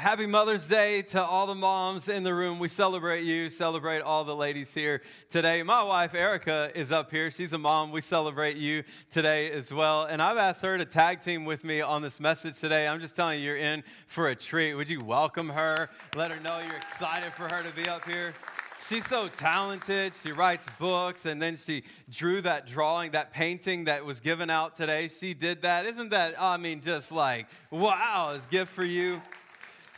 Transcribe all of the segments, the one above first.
Happy Mother's Day to all the moms in the room. We celebrate you, celebrate all the ladies here today. My wife, Erica, is up here. She's a mom. We celebrate you today as well. And I've asked her to tag team with me on this message today. I'm just telling you, you're in for a treat. Would you welcome her? Let her know you're excited for her to be up here. She's so talented. She writes books, and then she drew that drawing, that painting that was given out today. She did that. Isn't that, I mean, just like, wow, it's gift for you.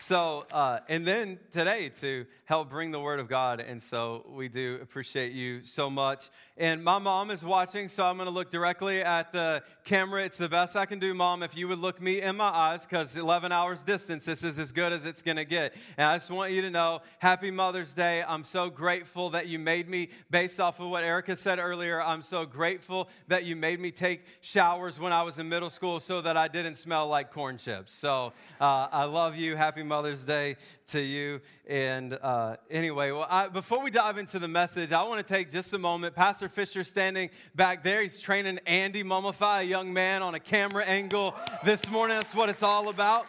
So, uh, and then today to help bring the word of God. And so we do appreciate you so much. And my mom is watching, so I'm going to look directly at the camera. It's the best I can do, mom. If you would look me in my eyes, because 11 hours distance, this is as good as it's going to get. And I just want you to know, Happy Mother's Day. I'm so grateful that you made me, based off of what Erica said earlier, I'm so grateful that you made me take showers when I was in middle school so that I didn't smell like corn chips. So uh, I love you. Happy Mother's Day to you. And uh, anyway, well, I, before we dive into the message, I want to take just a moment. Pastor Fisher standing back there. He's training Andy Mummify, a young man, on a camera angle this morning. That's what it's all about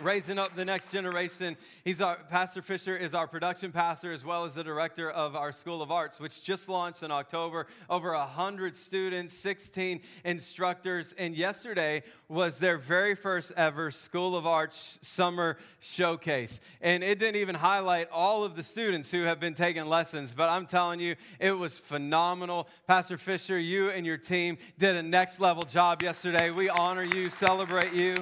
raising up the next generation. He's our Pastor Fisher is our production pastor as well as the director of our School of Arts, which just launched in October. Over hundred students, 16 instructors, and yesterday was their very first ever School of Arts summer showcase. And it didn't even highlight all of the students who have been taking lessons, but I'm telling you, it was phenomenal. Pastor Fisher, you and your team did a next level job yesterday. We honor you, celebrate you.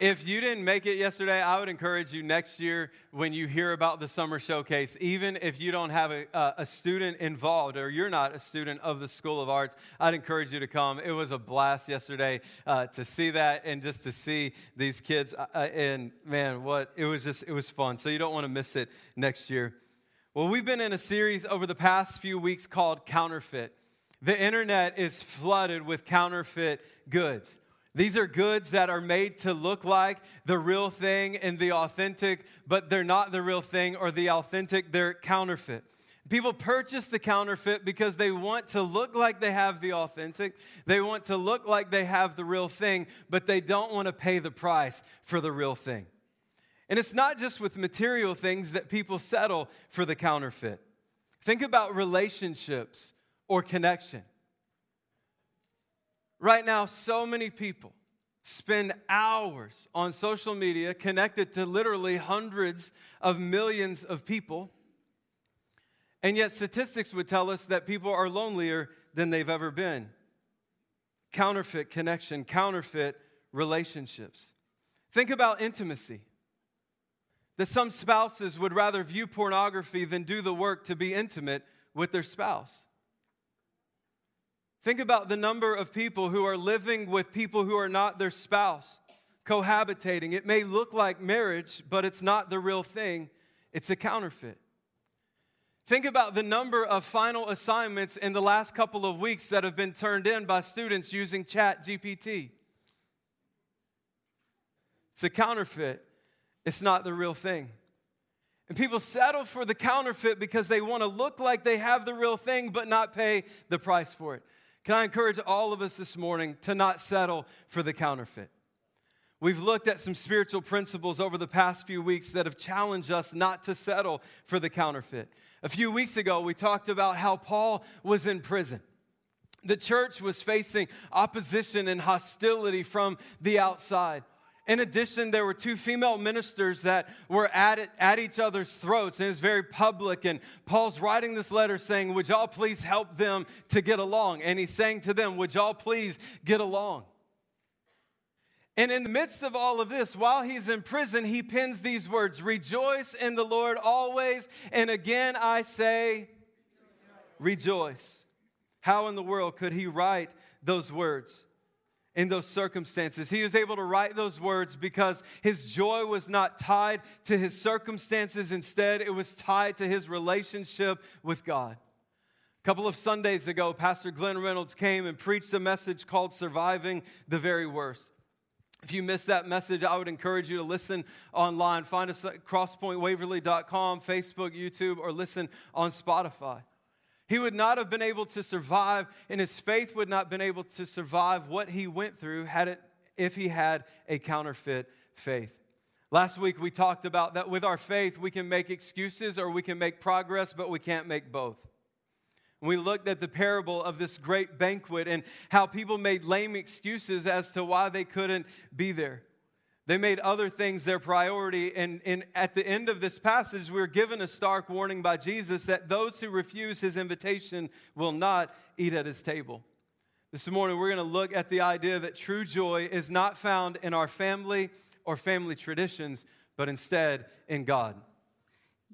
If you didn't make it yesterday, I would encourage you next year when you hear about the summer showcase, even if you don't have a, a, student involved or you're not a student of the School of Arts, I'd encourage you to come. It was a blast yesterday uh, to see that and just to see these kids. Uh, uh and man, what it was just, it was fun. So you don't want to miss it next year. Well, we've been in a series over the past few weeks called Counterfeit. The internet is flooded with counterfeit goods. These are goods that are made to look like the real thing and the authentic, but they're not the real thing or the authentic, they're counterfeit. People purchase the counterfeit because they want to look like they have the authentic. They want to look like they have the real thing, but they don't want to pay the price for the real thing. And it's not just with material things that people settle for the counterfeit. Think about relationships or connection. Right now, so many people spend hours on social media connected to literally hundreds of millions of people. And yet, statistics would tell us that people are lonelier than they've ever been. Counterfeit connection, counterfeit relationships. Think about intimacy. That some spouses would rather view pornography than do the work to be intimate with their spouse. Think about the number of people who are living with people who are not their spouse, cohabitating. It may look like marriage, but it's not the real thing, it's a counterfeit. Think about the number of final assignments in the last couple of weeks that have been turned in by students using Chat GPT. It's a counterfeit, it's not the real thing. And people settle for the counterfeit because they want to look like they have the real thing but not pay the price for it. Can I encourage all of us this morning to not settle for the counterfeit? We've looked at some spiritual principles over the past few weeks that have challenged us not to settle for the counterfeit. A few weeks ago, we talked about how Paul was in prison. The church was facing opposition and hostility from the outside. In addition, there were two female ministers that were at, it, at each other's throats, and it's very public. And Paul's writing this letter saying, Would y'all please help them to get along? And he's saying to them, Would y'all please get along? And in the midst of all of this, while he's in prison, he pens these words Rejoice in the Lord always. And again, I say, Rejoice. How in the world could he write those words? In those circumstances. He was able to write those words because his joy was not tied to his circumstances. Instead, it was tied to his relationship with God. A couple of Sundays ago, Pastor Glenn Reynolds came and preached a message called Surviving the Very Worst. If you missed that message, I would encourage you to listen online. Find us at crosspointwaverly.com, Facebook, YouTube, or listen on Spotify. He would not have been able to survive, and his faith would not have been able to survive what he went through had it, if he had a counterfeit faith. Last week, we talked about that with our faith, we can make excuses or we can make progress, but we can't make both. We looked at the parable of this great banquet and how people made lame excuses as to why they couldn't be there. They made other things their priority. And, and at the end of this passage, we're given a stark warning by Jesus that those who refuse his invitation will not eat at his table. This morning, we're going to look at the idea that true joy is not found in our family or family traditions, but instead in God.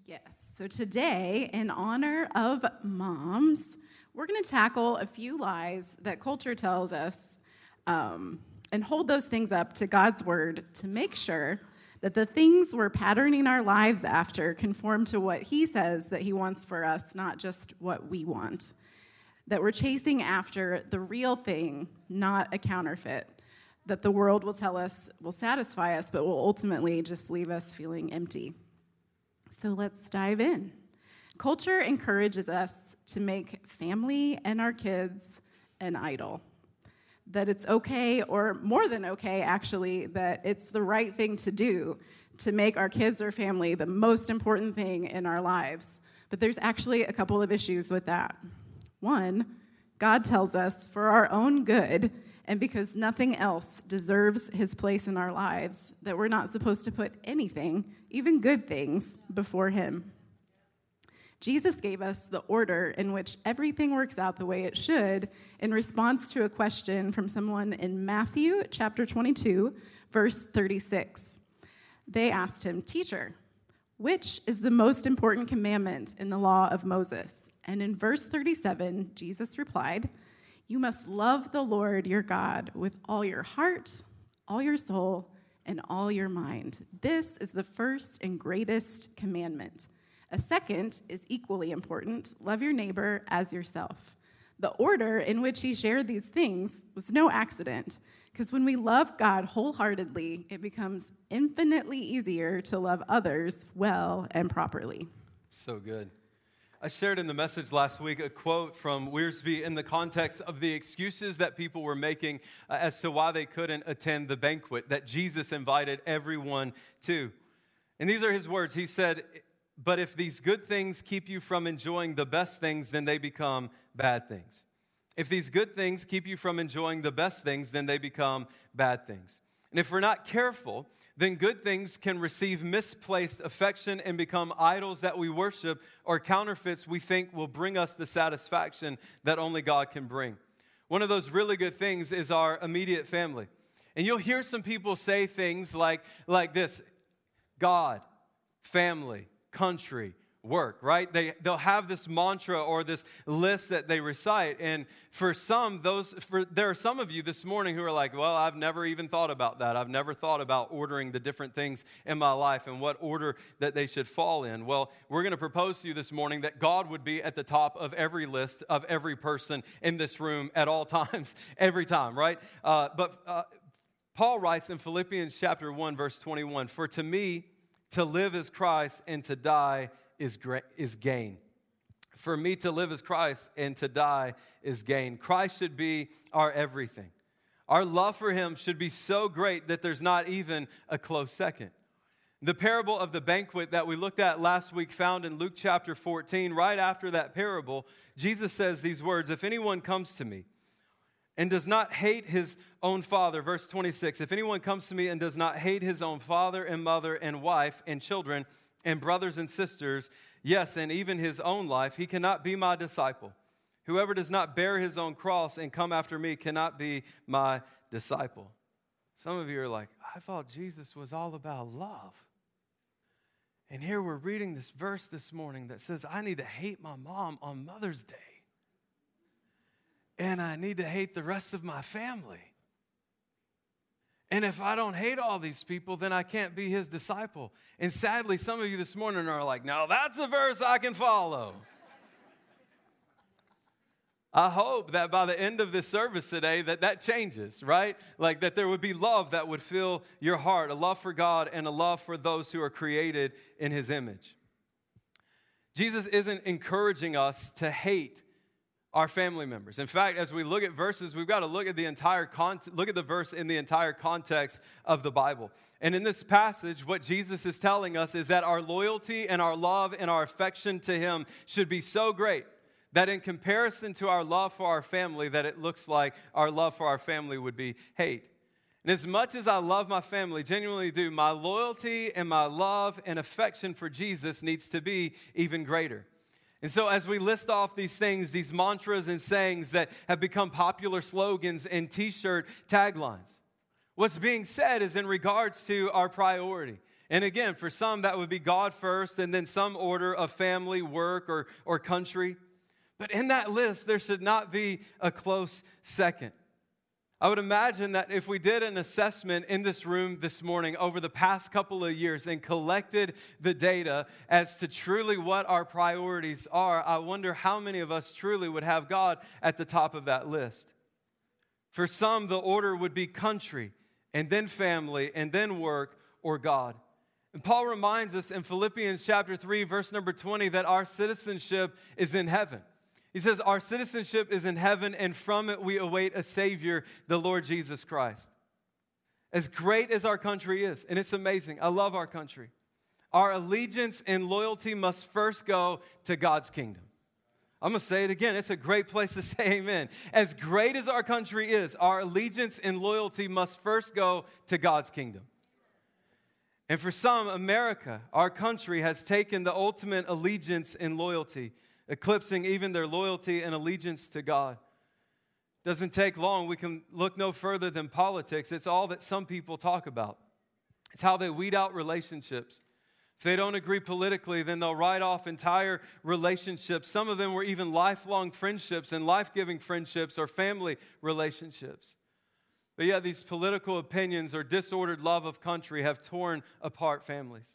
Yes. So, today, in honor of moms, we're going to tackle a few lies that culture tells us um, and hold those things up to God's word to make sure that the things we're patterning our lives after conform to what He says that He wants for us, not just what we want. That we're chasing after the real thing, not a counterfeit. That the world will tell us will satisfy us, but will ultimately just leave us feeling empty. So let's dive in. Culture encourages us to make family and our kids an idol. That it's okay, or more than okay, actually, that it's the right thing to do to make our kids or family the most important thing in our lives. But there's actually a couple of issues with that. One, God tells us for our own good and because nothing else deserves his place in our lives, that we're not supposed to put anything, even good things, before him. Jesus gave us the order in which everything works out the way it should in response to a question from someone in Matthew chapter 22, verse 36. They asked him, Teacher, which is the most important commandment in the law of Moses? And in verse 37, Jesus replied, you must love the Lord your God with all your heart, all your soul, and all your mind. This is the first and greatest commandment. A second is equally important love your neighbor as yourself. The order in which he shared these things was no accident, because when we love God wholeheartedly, it becomes infinitely easier to love others well and properly. So good. I shared in the message last week a quote from Wiersbe in the context of the excuses that people were making uh, as to why they couldn't attend the banquet that Jesus invited everyone to. And these are his words. He said, But if these good things keep you from enjoying the best things, then they become bad things. If these good things keep you from enjoying the best things, then they become bad things. And if we're not careful, then good things can receive misplaced affection and become idols that we worship or counterfeits we think will bring us the satisfaction that only God can bring. One of those really good things is our immediate family. And you'll hear some people say things like, like this God, family, country, work, right? They, they'll have this mantra or this list that they recite. And for some, those, for, there are some of you this morning who are like, well, I've never even thought about that. I've never thought about ordering the different things in my life and what order that they should fall in. Well, we're going to propose to you this morning that God would be at the top of every list of every person in this room at all times, every time, right? Uh, but uh, Paul writes in Philippians chapter 1, verse 21 For to me, to live is Christ and to die is, gra- is gain. For me to live as Christ and to die is gain. Christ should be our everything. Our love for him should be so great that there's not even a close second. The parable of the banquet that we looked at last week, found in Luke chapter 14, right after that parable, Jesus says these words If anyone comes to me and does not hate his own father, verse 26, if anyone comes to me and does not hate his own father and mother and wife and children, and brothers and sisters, yes, and even his own life, he cannot be my disciple. Whoever does not bear his own cross and come after me cannot be my disciple. Some of you are like, I thought Jesus was all about love. And here we're reading this verse this morning that says, I need to hate my mom on Mother's Day. And I need to hate the rest of my family. And if I don't hate all these people, then I can't be his disciple. And sadly, some of you this morning are like, now that's a verse I can follow. I hope that by the end of this service today that that changes, right? Like that there would be love that would fill your heart, a love for God and a love for those who are created in his image. Jesus isn't encouraging us to hate our family members. In fact, as we look at verses, we've got to look at the entire context, look at the verse in the entire context of the Bible. And in this passage, what Jesus is telling us is that our loyalty and our love and our affection to him should be so great that in comparison to our love for our family, that it looks like our love for our family would be hate. And as much as I love my family, genuinely do, my loyalty and my love and affection for Jesus needs to be even greater. And so, as we list off these things, these mantras and sayings that have become popular slogans and t shirt taglines, what's being said is in regards to our priority. And again, for some, that would be God first, and then some order of family, work, or, or country. But in that list, there should not be a close second. I would imagine that if we did an assessment in this room this morning over the past couple of years and collected the data as to truly what our priorities are, I wonder how many of us truly would have God at the top of that list. For some, the order would be country, and then family, and then work, or God. And Paul reminds us in Philippians chapter 3, verse number 20, that our citizenship is in heaven. He says, Our citizenship is in heaven, and from it we await a Savior, the Lord Jesus Christ. As great as our country is, and it's amazing, I love our country, our allegiance and loyalty must first go to God's kingdom. I'm going to say it again. It's a great place to say amen. As great as our country is, our allegiance and loyalty must first go to God's kingdom. And for some, America, our country, has taken the ultimate allegiance and loyalty eclipsing even their loyalty and allegiance to God. Doesn't take long. We can look no further than politics. It's all that some people talk about. It's how they weed out relationships. If they don't agree politically, then they'll write off entire relationships. Some of them were even lifelong friendships and life giving friendships or family relationships. But yet, these political opinions or disordered love of country have torn apart families.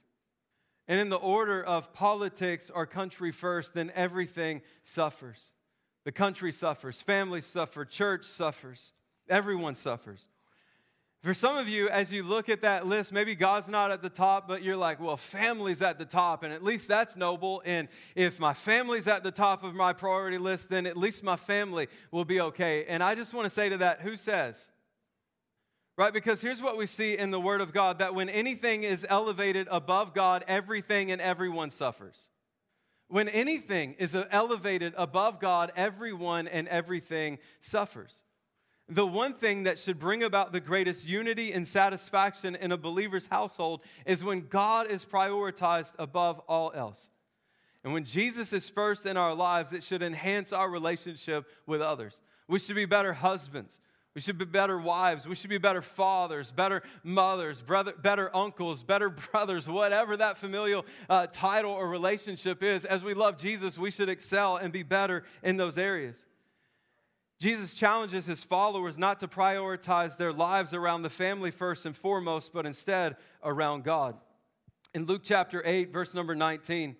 And in the order of politics or country first, then everything suffers. The country suffers, families suffer, church suffers, everyone suffers. For some of you, as you look at that list, maybe God's not at the top, but you're like, well, family's at the top, and at least that's noble. And if my family's at the top of my priority list, then at least my family will be okay. And I just want to say to that, who says? Right? Because here's what we see in the Word of God that when anything is elevated above God, everything and everyone suffers. When anything is elevated above God, everyone and everything suffers. The one thing that should bring about the greatest unity and satisfaction in a believer's household is when God is prioritized above all else. And when Jesus is first in our lives, it should enhance our relationship with others. We should be better husbands. We should be better wives. We should be better fathers, better mothers, brother, better uncles, better brothers, whatever that familial uh, title or relationship is. As we love Jesus, we should excel and be better in those areas. Jesus challenges his followers not to prioritize their lives around the family first and foremost, but instead around God. In Luke chapter 8, verse number 19,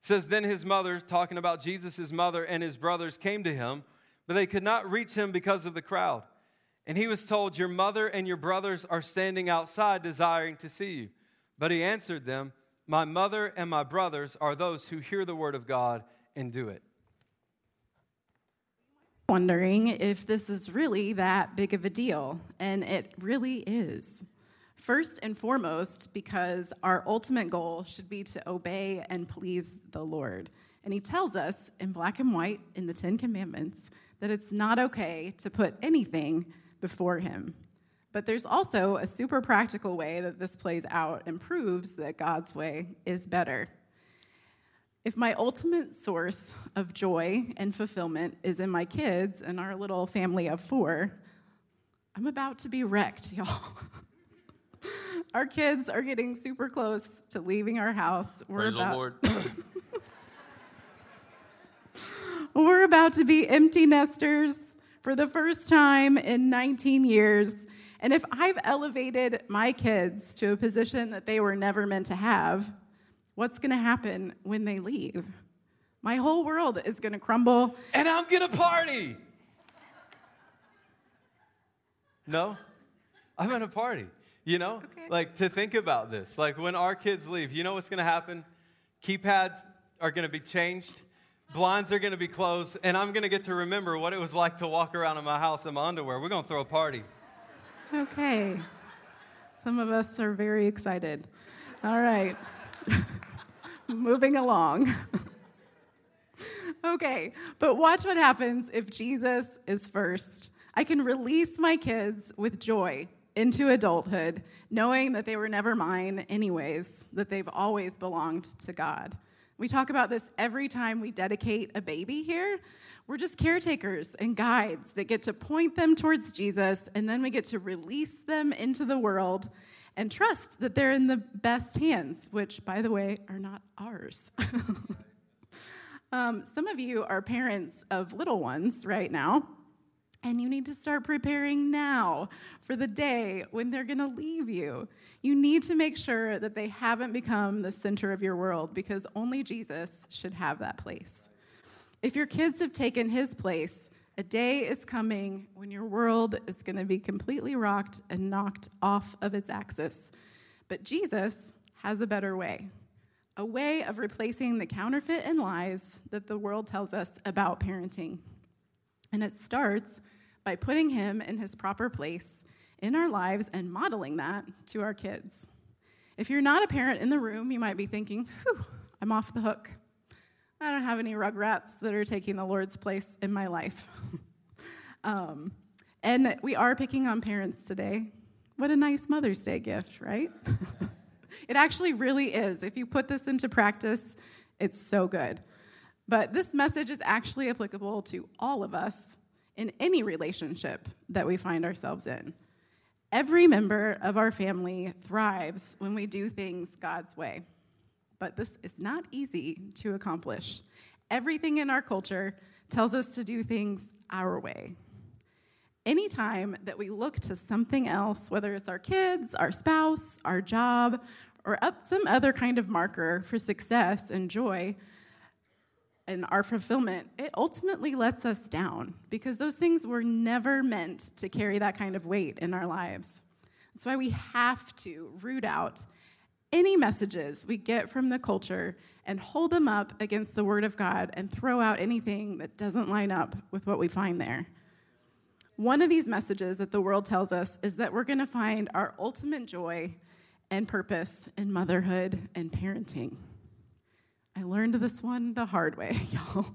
says, Then his mother, talking about Jesus' mother and his brothers, came to him, but they could not reach him because of the crowd. And he was told, Your mother and your brothers are standing outside desiring to see you. But he answered them, My mother and my brothers are those who hear the word of God and do it. Wondering if this is really that big of a deal, and it really is. First and foremost, because our ultimate goal should be to obey and please the Lord. And he tells us in black and white in the Ten Commandments that it's not okay to put anything before him. But there's also a super practical way that this plays out and proves that God's way is better. If my ultimate source of joy and fulfillment is in my kids and our little family of four, I'm about to be wrecked, y'all. our kids are getting super close to leaving our house. We're Praise about, we're about to be empty nesters for the first time in 19 years. And if I've elevated my kids to a position that they were never meant to have, what's going to happen when they leave? My whole world is going to crumble. And I'm going to party. No? I'm going to party. You know? Okay. Like to think about this. Like when our kids leave, you know what's going to happen? Keypads are going to be changed. Blinds are going to be closed, and I'm going to get to remember what it was like to walk around in my house in my underwear. We're going to throw a party. Okay. Some of us are very excited. All right. Moving along. okay, but watch what happens if Jesus is first. I can release my kids with joy into adulthood, knowing that they were never mine, anyways, that they've always belonged to God. We talk about this every time we dedicate a baby here. We're just caretakers and guides that get to point them towards Jesus, and then we get to release them into the world and trust that they're in the best hands, which, by the way, are not ours. um, some of you are parents of little ones right now, and you need to start preparing now for the day when they're going to leave you. You need to make sure that they haven't become the center of your world because only Jesus should have that place. If your kids have taken his place, a day is coming when your world is going to be completely rocked and knocked off of its axis. But Jesus has a better way a way of replacing the counterfeit and lies that the world tells us about parenting. And it starts by putting him in his proper place in our lives and modeling that to our kids. If you're not a parent in the room, you might be thinking, whew, I'm off the hook. I don't have any rugrats that are taking the Lord's place in my life. um, and we are picking on parents today. What a nice Mother's Day gift, right? it actually really is. If you put this into practice, it's so good. But this message is actually applicable to all of us in any relationship that we find ourselves in. Every member of our family thrives when we do things God's way. But this is not easy to accomplish. Everything in our culture tells us to do things our way. Anytime that we look to something else, whether it's our kids, our spouse, our job, or up some other kind of marker for success and joy, and our fulfillment, it ultimately lets us down because those things were never meant to carry that kind of weight in our lives. That's why we have to root out any messages we get from the culture and hold them up against the Word of God and throw out anything that doesn't line up with what we find there. One of these messages that the world tells us is that we're going to find our ultimate joy and purpose in motherhood and parenting. I learned this one the hard way, y'all.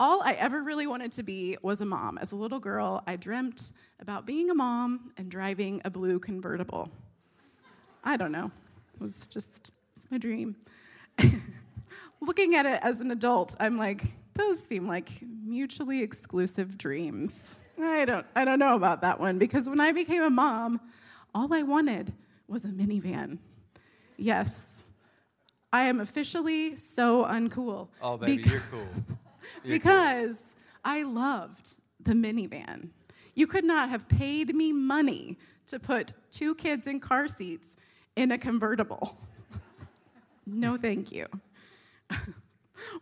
All I ever really wanted to be was a mom. As a little girl, I dreamt about being a mom and driving a blue convertible. I don't know. It was just it's my dream. Looking at it as an adult, I'm like, those seem like mutually exclusive dreams. I don't I don't know about that one because when I became a mom, all I wanted was a minivan. Yes, I am officially so uncool. Oh, baby, you're cool. You're because cool. I loved the minivan. You could not have paid me money to put two kids in car seats in a convertible. no, thank you.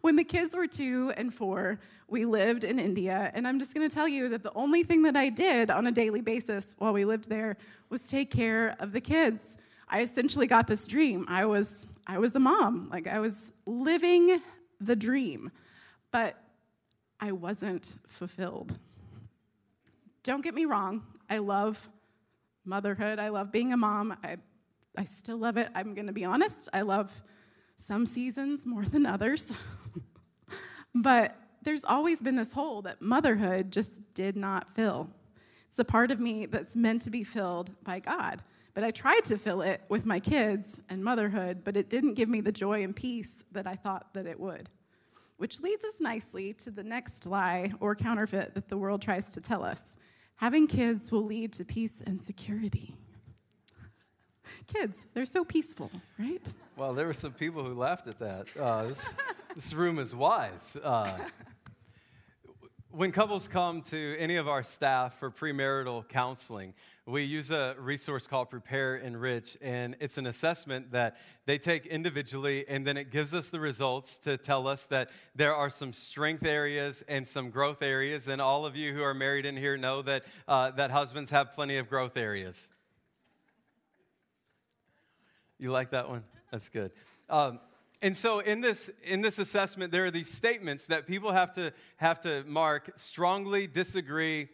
when the kids were two and four, we lived in India, and I'm just gonna tell you that the only thing that I did on a daily basis while we lived there was take care of the kids. I essentially got this dream. I was I was a mom. Like I was living the dream, but I wasn't fulfilled. Don't get me wrong. I love motherhood. I love being a mom. I, I still love it. I'm going to be honest. I love some seasons more than others. but there's always been this hole that motherhood just did not fill. It's a part of me that's meant to be filled by God. But I tried to fill it with my kids and motherhood, but it didn't give me the joy and peace that I thought that it would. Which leads us nicely to the next lie or counterfeit that the world tries to tell us. Having kids will lead to peace and security. Kids, they're so peaceful, right? Well, there were some people who laughed at that. Uh, this, this, room is wise. Uh, when couples come to any of our staff for premarital counseling, we use a resource called Prepare Enrich, and it's an assessment that they take individually, and then it gives us the results to tell us that there are some strength areas and some growth areas. And all of you who are married in here know that, uh, that husbands have plenty of growth areas. You like that one? That's good. Um, and so in this in this assessment there are these statements that people have to have to mark strongly disagree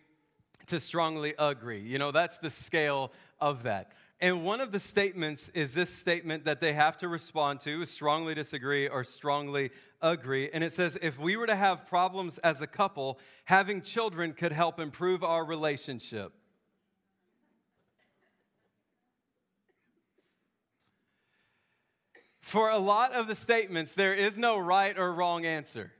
to strongly agree. You know that's the scale of that. And one of the statements is this statement that they have to respond to strongly disagree or strongly agree. And it says if we were to have problems as a couple having children could help improve our relationship. For a lot of the statements, there is no right or wrong answer.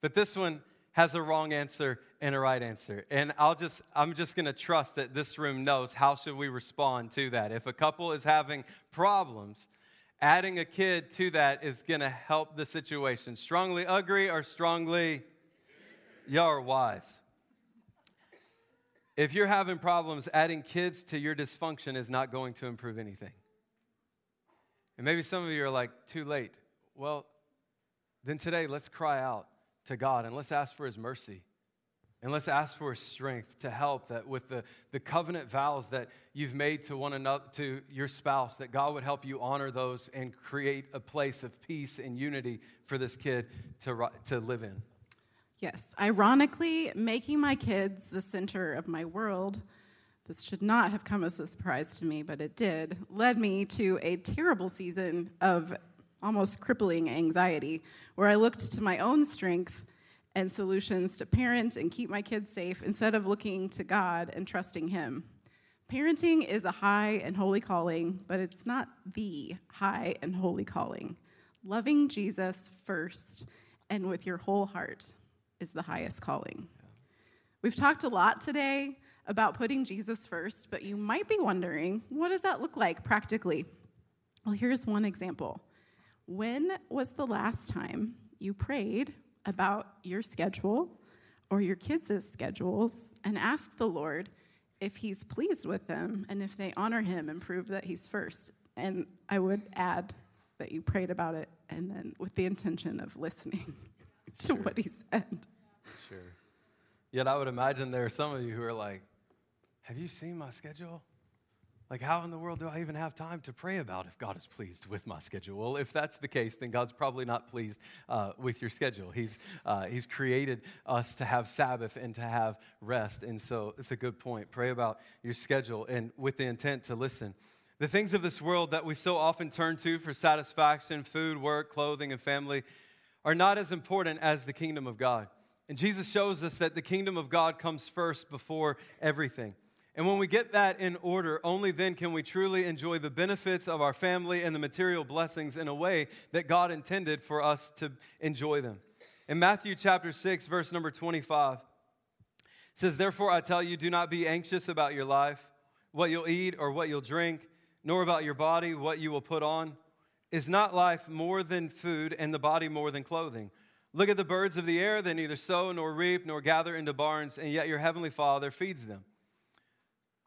But this one has a wrong answer and a right answer. And I'll just I'm just going to trust that this room knows how should we respond to that. If a couple is having problems, adding a kid to that is going to help the situation. Strongly agree or strongly y'all are wise. If you're having problems, adding kids to your dysfunction is not going to improve anything. And maybe some of you are like, too late. Well, then today, let's cry out to God and let's ask for His mercy. And let's ask for strength to help that with the, the covenant vows that you've made to one another, to your spouse, that God would help you honor those and create a place of peace and unity for this kid to, to live in. Yes. Ironically, making my kids the center of my world this should not have come as a surprise to me, but it did, led me to a terrible season of almost crippling anxiety where I looked to my own strength and solutions to parent and keep my kids safe instead of looking to God and trusting Him. Parenting is a high and holy calling, but it's not the high and holy calling. Loving Jesus first and with your whole heart is the highest calling. We've talked a lot today about putting Jesus first, but you might be wondering what does that look like practically? Well, here's one example. When was the last time you prayed about your schedule or your kids' schedules and ask the Lord if He's pleased with them and if they honor Him and prove that He's first? And I would add that you prayed about it and then with the intention of listening to sure. what He said. Sure. Yet I would imagine there are some of you who are like, have you seen my schedule? Like, how in the world do I even have time to pray about if God is pleased with my schedule? Well, if that's the case, then God's probably not pleased uh, with your schedule. He's, uh, he's created us to have Sabbath and to have rest. And so it's a good point. Pray about your schedule and with the intent to listen. The things of this world that we so often turn to for satisfaction food, work, clothing, and family are not as important as the kingdom of God. And Jesus shows us that the kingdom of God comes first before everything. And when we get that in order, only then can we truly enjoy the benefits of our family and the material blessings in a way that God intended for us to enjoy them. In Matthew chapter 6, verse number 25, says, Therefore I tell you, do not be anxious about your life, what you'll eat or what you'll drink, nor about your body, what you will put on. Is not life more than food, and the body more than clothing? Look at the birds of the air, they neither sow nor reap nor gather into barns, and yet your heavenly Father feeds them.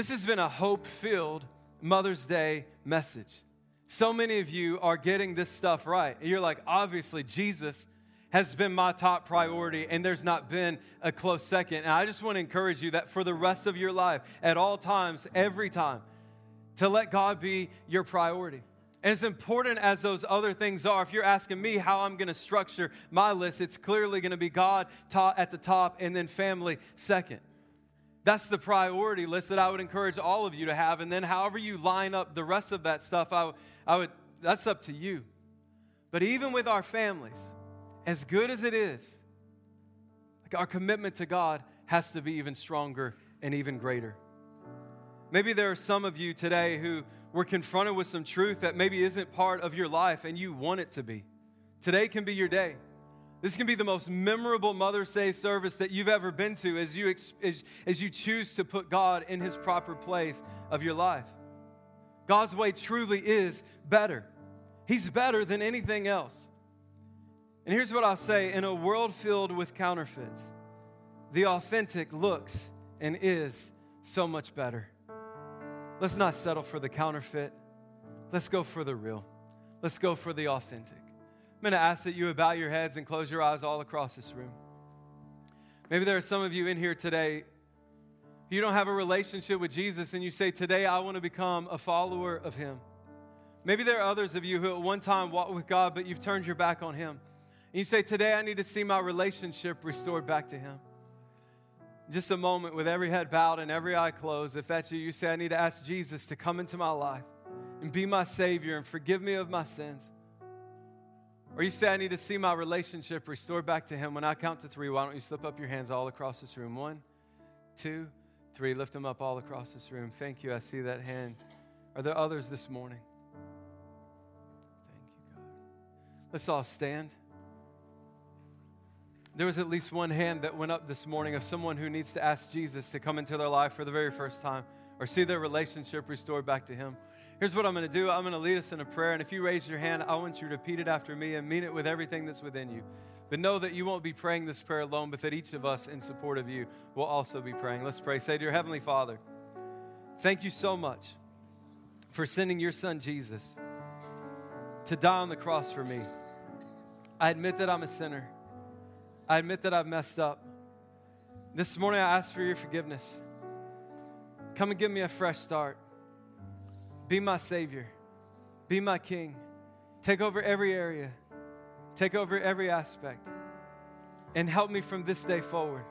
This has been a hope filled Mother's Day message. So many of you are getting this stuff right. You're like, obviously, Jesus has been my top priority, and there's not been a close second. And I just want to encourage you that for the rest of your life, at all times, every time, to let God be your priority. And as important as those other things are, if you're asking me how I'm going to structure my list, it's clearly going to be God at the top and then family second. That's the priority list that I would encourage all of you to have. And then, however you line up the rest of that stuff, I, I would, that's up to you. But even with our families, as good as it is, like our commitment to God has to be even stronger and even greater. Maybe there are some of you today who were confronted with some truth that maybe isn't part of your life and you want it to be. Today can be your day. This can be the most memorable Mother's Day service that you've ever been to as you, as, as you choose to put God in his proper place of your life. God's way truly is better. He's better than anything else. And here's what I'll say in a world filled with counterfeits, the authentic looks and is so much better. Let's not settle for the counterfeit. Let's go for the real. Let's go for the authentic. I'm going to ask that you bow your heads and close your eyes all across this room. Maybe there are some of you in here today. You don't have a relationship with Jesus, and you say, Today I want to become a follower of Him. Maybe there are others of you who at one time walked with God, but you've turned your back on Him. And you say, Today I need to see my relationship restored back to Him. Just a moment with every head bowed and every eye closed. If that's you, you say, I need to ask Jesus to come into my life and be my Savior and forgive me of my sins. Or you say, I need to see my relationship restored back to Him. When I count to three, why don't you slip up your hands all across this room? One, two, three. Lift them up all across this room. Thank you. I see that hand. Are there others this morning? Thank you, God. Let's all stand. There was at least one hand that went up this morning of someone who needs to ask Jesus to come into their life for the very first time or see their relationship restored back to Him. Here's what I'm going to do I'm going to lead us in a prayer. And if you raise your hand, I want you to repeat it after me and mean it with everything that's within you. But know that you won't be praying this prayer alone, but that each of us, in support of you, will also be praying. Let's pray. Say, Dear Heavenly Father, thank you so much for sending your son Jesus to die on the cross for me. I admit that I'm a sinner. I admit that I've messed up. This morning I ask for your forgiveness. Come and give me a fresh start. Be my Savior. Be my King. Take over every area, take over every aspect, and help me from this day forward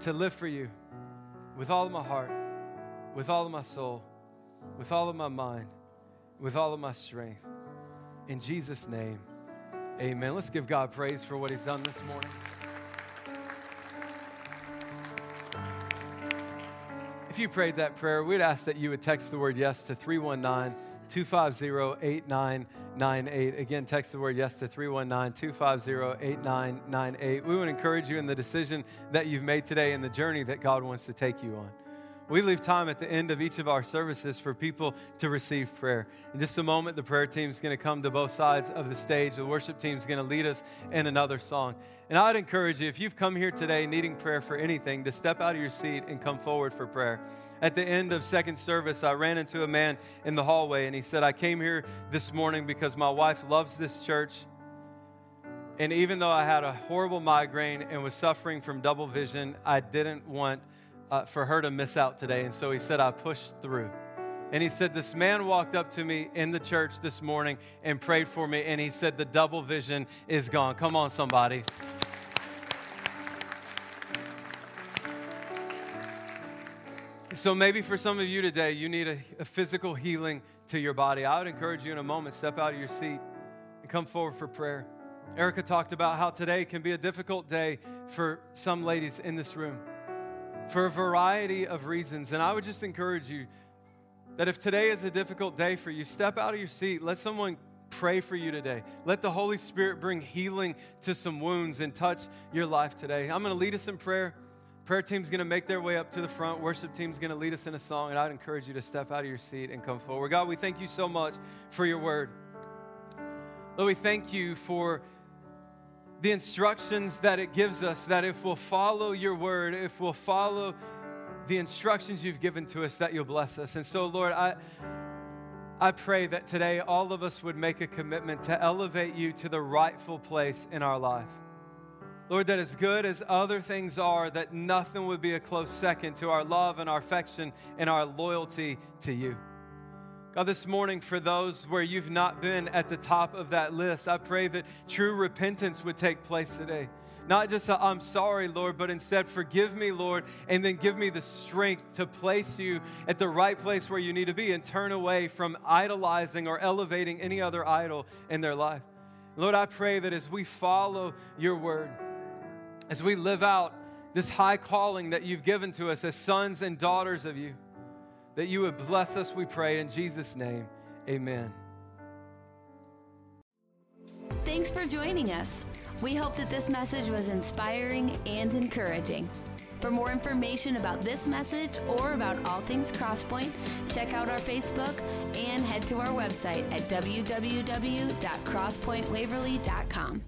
to live for you with all of my heart, with all of my soul, with all of my mind, with all of my strength. In Jesus' name, amen. Let's give God praise for what He's done this morning. If you prayed that prayer, we'd ask that you would text the word yes to 319 250 8998. Again, text the word yes to 319 250 8998. We would encourage you in the decision that you've made today and the journey that God wants to take you on. We leave time at the end of each of our services for people to receive prayer. In just a moment, the prayer team is going to come to both sides of the stage. The worship team is going to lead us in another song. And I'd encourage you, if you've come here today needing prayer for anything, to step out of your seat and come forward for prayer. At the end of second service, I ran into a man in the hallway and he said, I came here this morning because my wife loves this church. And even though I had a horrible migraine and was suffering from double vision, I didn't want uh, for her to miss out today. And so he said, I pushed through. And he said, This man walked up to me in the church this morning and prayed for me. And he said, The double vision is gone. Come on, somebody. So maybe for some of you today, you need a, a, physical healing to your body. I would encourage you in a moment, step out of your seat and come forward for prayer. Erica talked about how today can be a difficult day for some ladies in this room for a variety of reasons. And I would just encourage you that if today is a difficult day for you, step out of your seat. Let someone pray for you today. Let the Holy Spirit bring healing to some wounds and touch your life today. I'm going to lead us in prayer. Prayer team's going to make their way up to the front. Worship team's going to lead us in a song, and I'd encourage you to step out of your seat and come forward. God, we thank you so much for your word. Lord, we thank you for the instructions that it gives us that if we'll follow your word, if we'll follow the instructions you've given to us, that you'll bless us. And so, Lord, I. I pray that today all of us would make a commitment to elevate you to the rightful place in our life. Lord, that as good as other things are, that nothing would be a close second to our love and our affection and our loyalty to you. God, this morning, for those where you've not been at the top of that list, I pray that true repentance would take place today. Not just i I'm sorry, Lord, but instead forgive me, Lord, and then give me the strength to place you at the right place where you need to be and turn away from idolizing or elevating any other idol in their life. Lord, I pray that as we follow your word, as we live out this high calling that you've given to us as sons and daughters of you, that you would bless us, we pray. In Jesus' name, amen. Thanks for joining us. We hope that this message was inspiring and encouraging. For more information about this message or about all things Crosspoint, check out our Facebook and head to our website at www.crosspointwaverly.com.